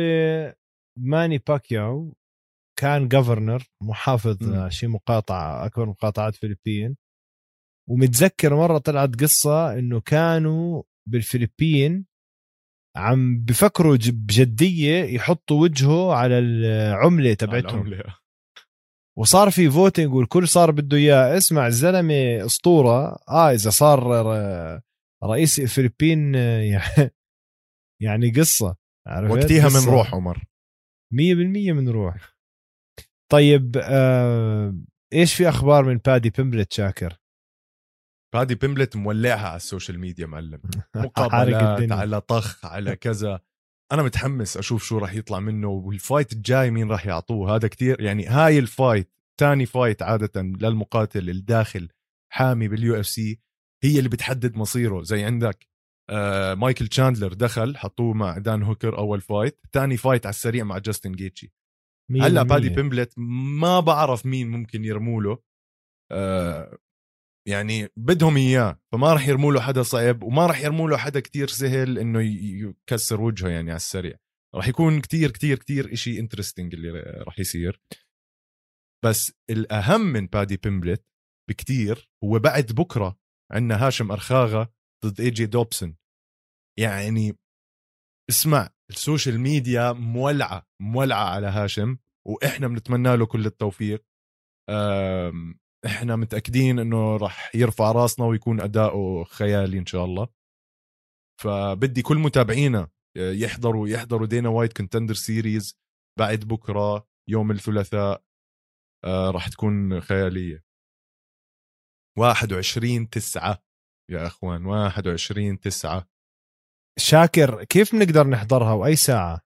ماني باكياو كان governor محافظ مم. شيء مقاطعه أكبر مقاطعات فلبين. ومتذكر مرة طلعت قصة إنه كانوا بالفلبين عم بفكروا بجدية يحطوا وجهه على العملة تبعتهم. وصار في فوتنج والكل صار بده إياه. اسمع الزلمة أسطورة. آه إذا صار رئيس الفلبين يعني- يعني قصة. عرفت؟ وقتها قصة. من روح عمر. مية بالمية من روح. طيب آه إيش في أخبار من بادي بيمبلت شاكر؟ بادي بيمبلت مولعها على ال social media معلم. مقابلات. على طخ على كذا. أنا متحمس أشوف شو راح يطلع منه وال fight الجاي مين راح يعطوه؟ هذا كتير يعني هاي ال fight تاني fight عادة للمقاتل الداخل حامي بال UFC هي اللي بتحدد مصيره. زي عندك آه مايكل تشاندلر دخل حطوه مع دان هوكر أول fight تاني fight على السريع مع جاستن جيتشي. هلأ. بادي بيمبلت ما بعرف مين ممكن يرموا له. آه يعني بدهم إياه فما راح يرموا له حدا صعب وما راح يرموا له حدا كتير سهل إنه يكسر وجهه يعني على السريع. راح يكون كتير كتير كتير إشي interesting اللي راح يصير. بس الأهم من بادي بيمبلت بكتير هو بعد بكرة عندنا هاشم أرخاغا ضد اي جي دوبسون يعني اسمع ال social media مولعة مولعة على هاشم وإحنا بنتمنى له كل التوفيق. إحنا متأكدين إنه راح يرفع راسنا ويكون أداؤه خيالي إن شاء الله. فبدي كل متابعينا يحضروا يحضروا دانا وايت contender series بعد بكرة يوم الثلاثاء آه، راح تكون خيالية. 21 9 يا إخوان 21 9 شاكر كيف بنقدر نحضرها وأي ساعة؟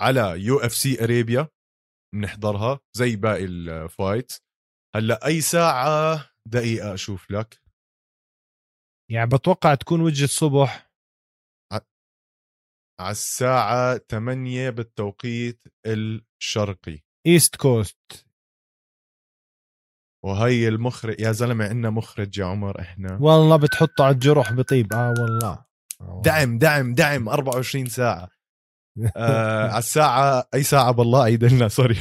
على UFC Arabia بنحضرها زي باقي ال fight هلأ أي ساعة دقيقة أشوف لك؟ يعني بتوقع تكون وجه الصبح. على الساعة 8 بالتوقيت الشرقي. East Coast وهي المخرج يا زلمة عندنا مخرج يا عمر إحنا. والله بتحطه على الجرح بطيب. آه والله. آه والله. دعم دعم دعم 24 ساعة. آه على الساعة أي ساعة بالله عيد لنا سوري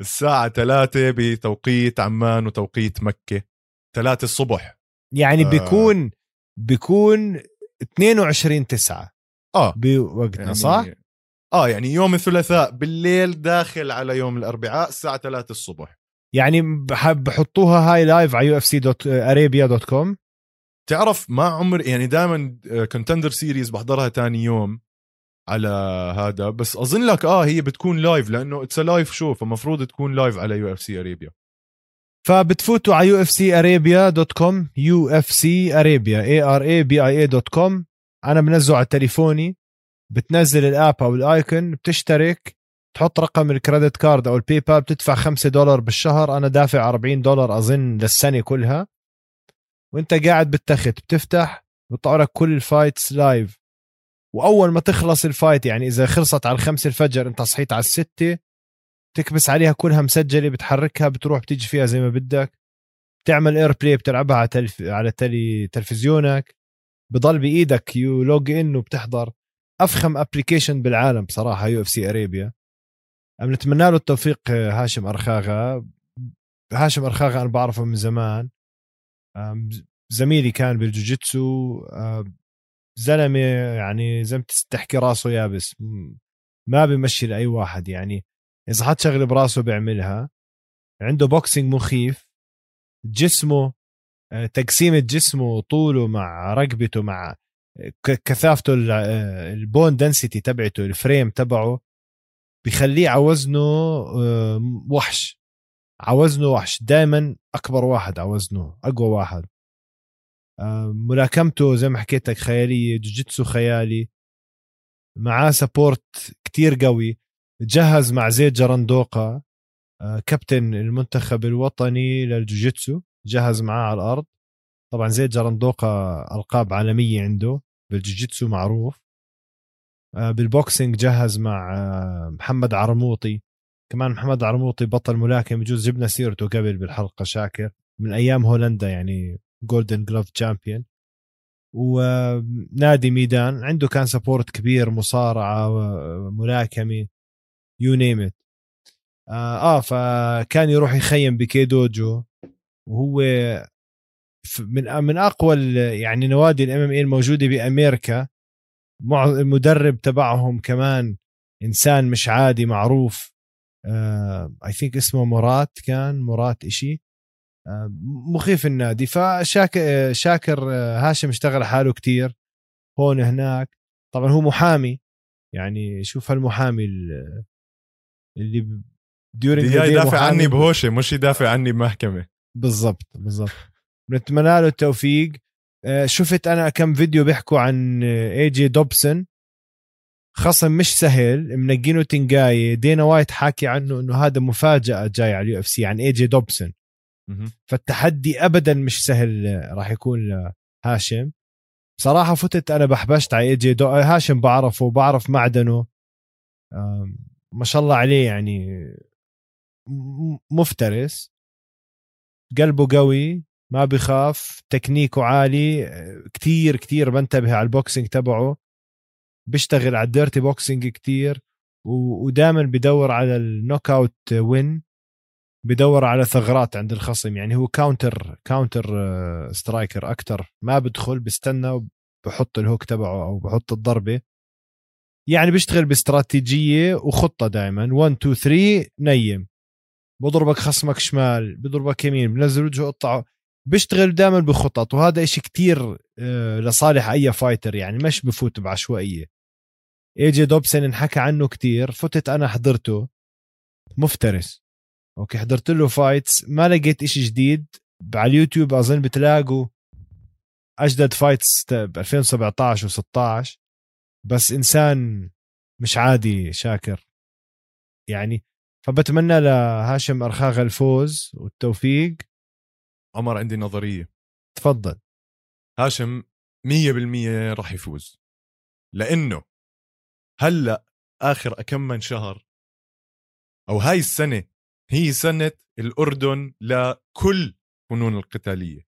الساعة 3 بتوقيت عمان وتوقيت مكة. 3 الصبح. يعني آه. بيكون بيكون 22 9 آه. بوقتنا يعني صح؟ آه يعني يوم الثلاثاء بالليل داخل على يوم الأربعاء الساعة 3 الصبح. يعني بح- بحطوها هاي live على UFC dot Arabia dot com؟ تعرف ما عمر يعني دائما contender series بحضرها تاني يوم. على هذا. بس أظن لك آه هي بتكون live لأنه it's live show فمفروض تكون live على UFC Arabia فبتفوتوا على UFC Arabia dot com UFC Arabia A R A B I A dot com أنا بنزله على تليفوني بتنزل ال app أو ال icon بتشترك تحط رقم ال credit card أو ال PayPal بتدفع 5 دولار بالشهر. أنا دافع 40 دولار أظن للسنة كلها. وأنت قاعد بالتخت بتفتح بيطلعوا لك كل ال fights live وأول ما تخلص ال fight يعني إذا خلصت على الخمسة الفجر أنت صحيت على الستة تكبس عليها كلها مسجلة بتحركها بتروح بتيجي فيها زي ما بدك بتعمل AirPlay بتلعبها على تلف... على تلي... تلفزيونك بضل بإيدك you log in وبتحضر. أفخم application بالعالم بصراحة UFC Arabia بنتمنى له التوفيق هاشم أرخاغا. هاشم أرخاغا أنا بعرفه من زمان. زميلي كان بالجوجيتسو. زلمة يعني زي ما تحكي راسه يابس. ما بيمشي لأي واحد يعني. إذا حط شغلة براسه بيعملها عنده boxing مخيف. جسمه آه، تقسيمة جسمه طوله مع رقبته مع ك- كثافته آه، ال bone density تبعته ال frame تبعه بخليه على وزنه آه، وحش. على وزنه وحش. دائما أكبر واحد على وزنه أقوى واحد. آه، ملاكمته زي ما حكيت لك خيالية جوجيتسو خيالي معاه support كتير قوي جهز مع زيد جرندوقا آه، كابتن المنتخب الوطني للجوجيتسو جهز معاه على الأرض. طبعا زيد جرندوقا ألقاب عالمية عنده بالجوجيتسو معروف. آه، بال boxing جهز مع آه، محمد عرموطي. كمان محمد عرموطي بطل ملاكم بجوز جبنا سيرته قبل بالحلقة شاكر. من أيام هولندا يعني golden glove champion ونادي ميدان عنده كان support كبير مصارعة ملاكمة you name it آه, آه فكان يروح يخيم بكيدوجو وهو من من أقوى يعني نوادي ال MMA الموجودة بامريكا المدرب تبعهم كمان إنسان مش عادي معروف. I uh, think اسمه مرات كان مرات uh, مخيف النادي. فشاكر شاكر uh, هاشم اشتغل حاله كتير. هون هناك. طبعا هو محامي. يعني شوف هالمحامي اللي ديورينج يدافع عني بهوشة مش يدافع عني بمحكمة. بالضبط بالضبط. بنتمنى له التوفيق. آه، شفت أنا كم فيديو بيحكوا عن اي جي دوبسون خصم مش سهل. منقينه تنقاية. دانا وايت حاكي عنه إنه هذا مفاجأة جاي على ال UFC عن اي جي دوبسون فالتحدي ابدا مش سهل راح يكون لهاشم بصراحة فتت أنا بحبشت على اي جي دو... هاشم بعرفه بعرف معدنه. ما شاء الله عليه يعني مفترس. قلبه قوي ما بخاف تكنيكه عالي كتير كتير بنتبه على ال boxing تبعه. بيشتغل على ال dirty boxing كتير ودائما بدور على ال knockout win. بدور على ثغرات عند الخصم. يعني هو counter counter striker أكثر ما بدخل بستنى بحط ال hook تبعه أو بحط الضربة. يعني بيشتغل باستراتيجية وخطة دائما 1 2 3 نيم. بضربك خصمك شمال بضربك يمين بنزل وجهه قطعه بيشتغل دائما بخطط. وهذا إشي كتير آه، لصالح أي fighter يعني مش بفوت بعشوائية. اي جي دوبسون انحكى عنه كتير. فتت أنا حضرته. مفترس. okay حضرت له fights ما لقيت إشي جديد. على اليوتيوب أظن بتلاقوا أجدد fights ب 2017 و16 بس إنسان مش عادي شاكر. يعني فبتمنى لهاشم أرخاغا الفوز والتوفيق. عمر عندي نظرية. تفضل. هاشم 100% راح يفوز. لأنه هلأ آخر كم من شهر أو هاي السنة هي سنة الأردن لكل فنون القتالية.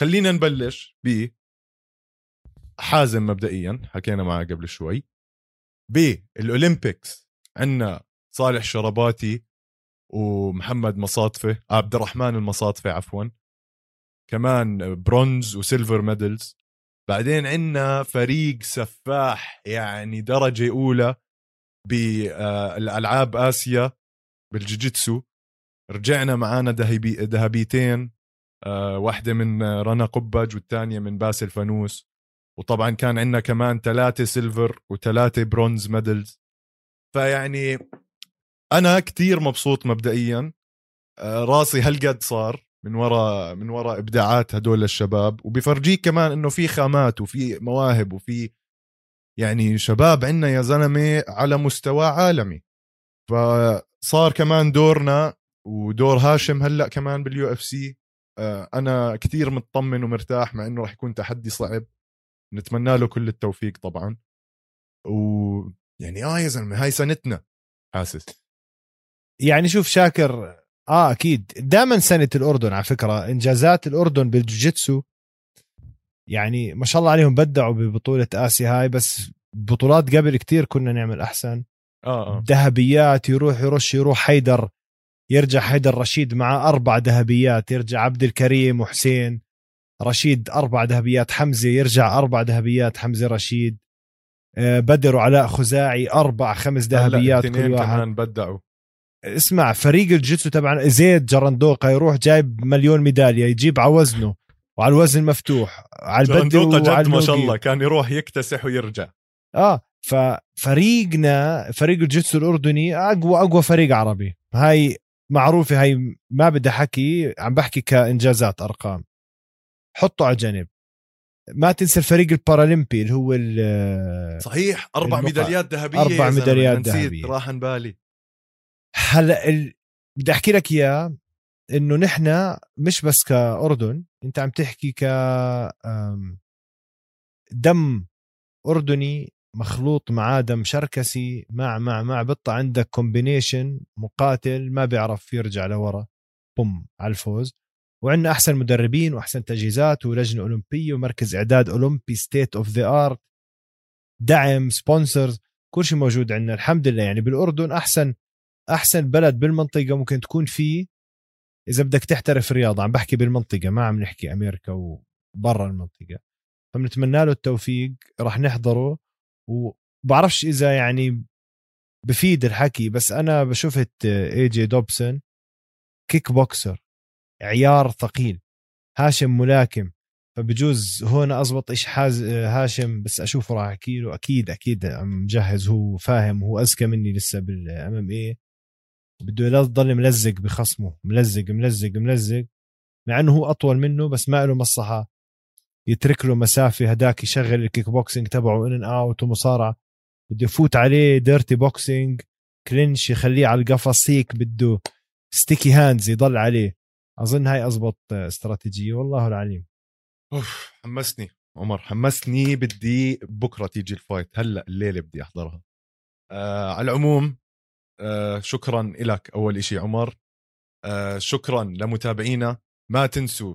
خلينا نبلش ب حازم مبدئيا حكينا معه قبل شوي. بال Olympics عندنا صالح شرباتي ومحمد مصاطفة عبد الرحمن المصاطفة عفوا كمان bronze و silver medals. بعدين عندنا فريق سفاح يعني درجة أولى بالالعاب آسيا. بالجوجيتسو رجعنا معانا ذهبي ذهبيتين آه، واحدة من رنا قبج والثانيه من باسل فانوس وطبعا كان عندنا كمان ثلاثة silver وثلاثه bronze medals. فيعني أنا كتير مبسوط مبدئيا. آه، راسي هالقد صار من وراء من وراء إبداعات هدول الشباب. وبفرجيك كمان إنه في خامات وفي مواهب وفي يعني شباب عندنا يا زلمة على مستوى عالمي. فصار كمان دورنا ودور هاشم هلأ كمان بال UFC آه، أنا كثير مطمن ومرتاح مع إنه راح يكون تحدي صعب. نتمنى له كل التوفيق طبعا. ويعني آه يا زلمة هاي سنتنا. حاسس. يعني شوف شاكر آه أكيد. دائما سنة الأردن على فكرة إنجازات الأردن بالجوجيتسو يعني ما شاء الله عليهم بدعوا ببطولة آسيا هاي بس بطولات قبل كتير كنا نعمل أحسن. آه آه. ذهبيات يروح يرش يروح حيدر يرجع حيدر رشيد مع أربع ذهبيات يرجع عبد الكريم وحسين رشيد أربع ذهبيات حمزة يرجع أربع ذهبيات حمزة رشيد. آه، بدر وعلاء خزاعي أربع خمس ذهبيات كل واحد. كمان بدعوا. اسمع فريق الجيتسو تبع زيد جرندوقا يروح جايب مليون ميدالية يجيب على وزنه وعلى الوزن مفتوح على البدي جد ما شاء الله كان يروح يكتسح ويرجع. آه ففريقنا فريق الجيتسو الأردني أقوى أقوى فريق عربي. هاي معروفة هاي ما بدي حكي عم بحكي كإنجازات أرقام. حطه على جنب ما تنسى الفريق البارالمبي اللي هو صحيح أربع ميداليات ذهبية أربع ميداليات ذهبية. راح بالي هلا ال... بدي أحكي لك إياه إنه نحن مش بس كأردن أنت عم تحكي ك دم أردني مخلوط معاه دم شركسي مع مع مع بطة عندك combination مقاتل ما بيعرف يرجع لورا. بوم على الفوز. وعندنا أحسن مدربين وأحسن تجهيزات ولجنة أولمبية ومركز إعداد أولمبي state of the art دعم sponsors كل شيء موجود عندنا. الحمد لله. يعني بالأردن أحسن أحسن بلد بالمنطقة ممكن تكون فيه. إذا بدك تحترف رياضه عم بحكي بالمنطقة ما عم نحكي أمريكا وبرا المنطقة. فبنتمنى له التوفيق. راح نحضره. وبعرفش إذا يعني بفيد الحكي بس أنا شفت إي جي دوبسون kickboxer عيار ثقيل هاشم ملاكم فبجوز هون اضبط إيش حاز هاشم بس أشوفه راح أحكي له أكيد أكيد مجهز هو فاهم هو أذكى مني لسه بال MMA بده يضل ملزق بخصمه ملزق ملزق ملزق مع إنه هو أطول منه بس ما له مصلحة. يترك له مسافة هداك يشغل الكيك بوكسينج تبعه in and out ومصارعة. بده يفوت عليه dirty boxing clinch يخليه على القفص هيك بده sticky hands يضل عليه. أظن هاي اضبط استراتيجية والله العليم. أوف حمسني. عمر حمسني بدي بكرة تيجي ال fight. هلأ الليلة بدي أحضرها. آه على العموم آه شكرا لك أول إشي عمر. آه شكرا لمتابعينا. ما تنسوا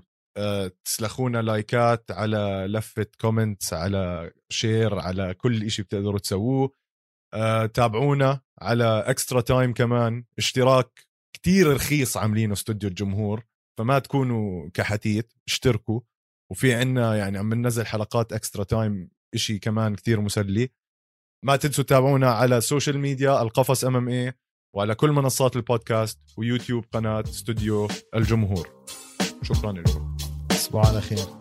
تسلخونا لايكات على لفة comments على share على كل إشي بتقدروا تسووه. آه تابعونا على Extra Time كمان. اشتراك كتير رخيص عاملينه استوديو الجمهور فما تكونوا كحتيت اشتركوا. وفي عنا يعني عم ننزل حلقات Extra Time إشي كمان كتير مسلي. ما تنسوا تتابعونا على ال social media القفص MMA وعلى كل منصات البودكاست ويوتيوب قناة استوديو الجمهور. شكرا لكم. تصبحوا على خير.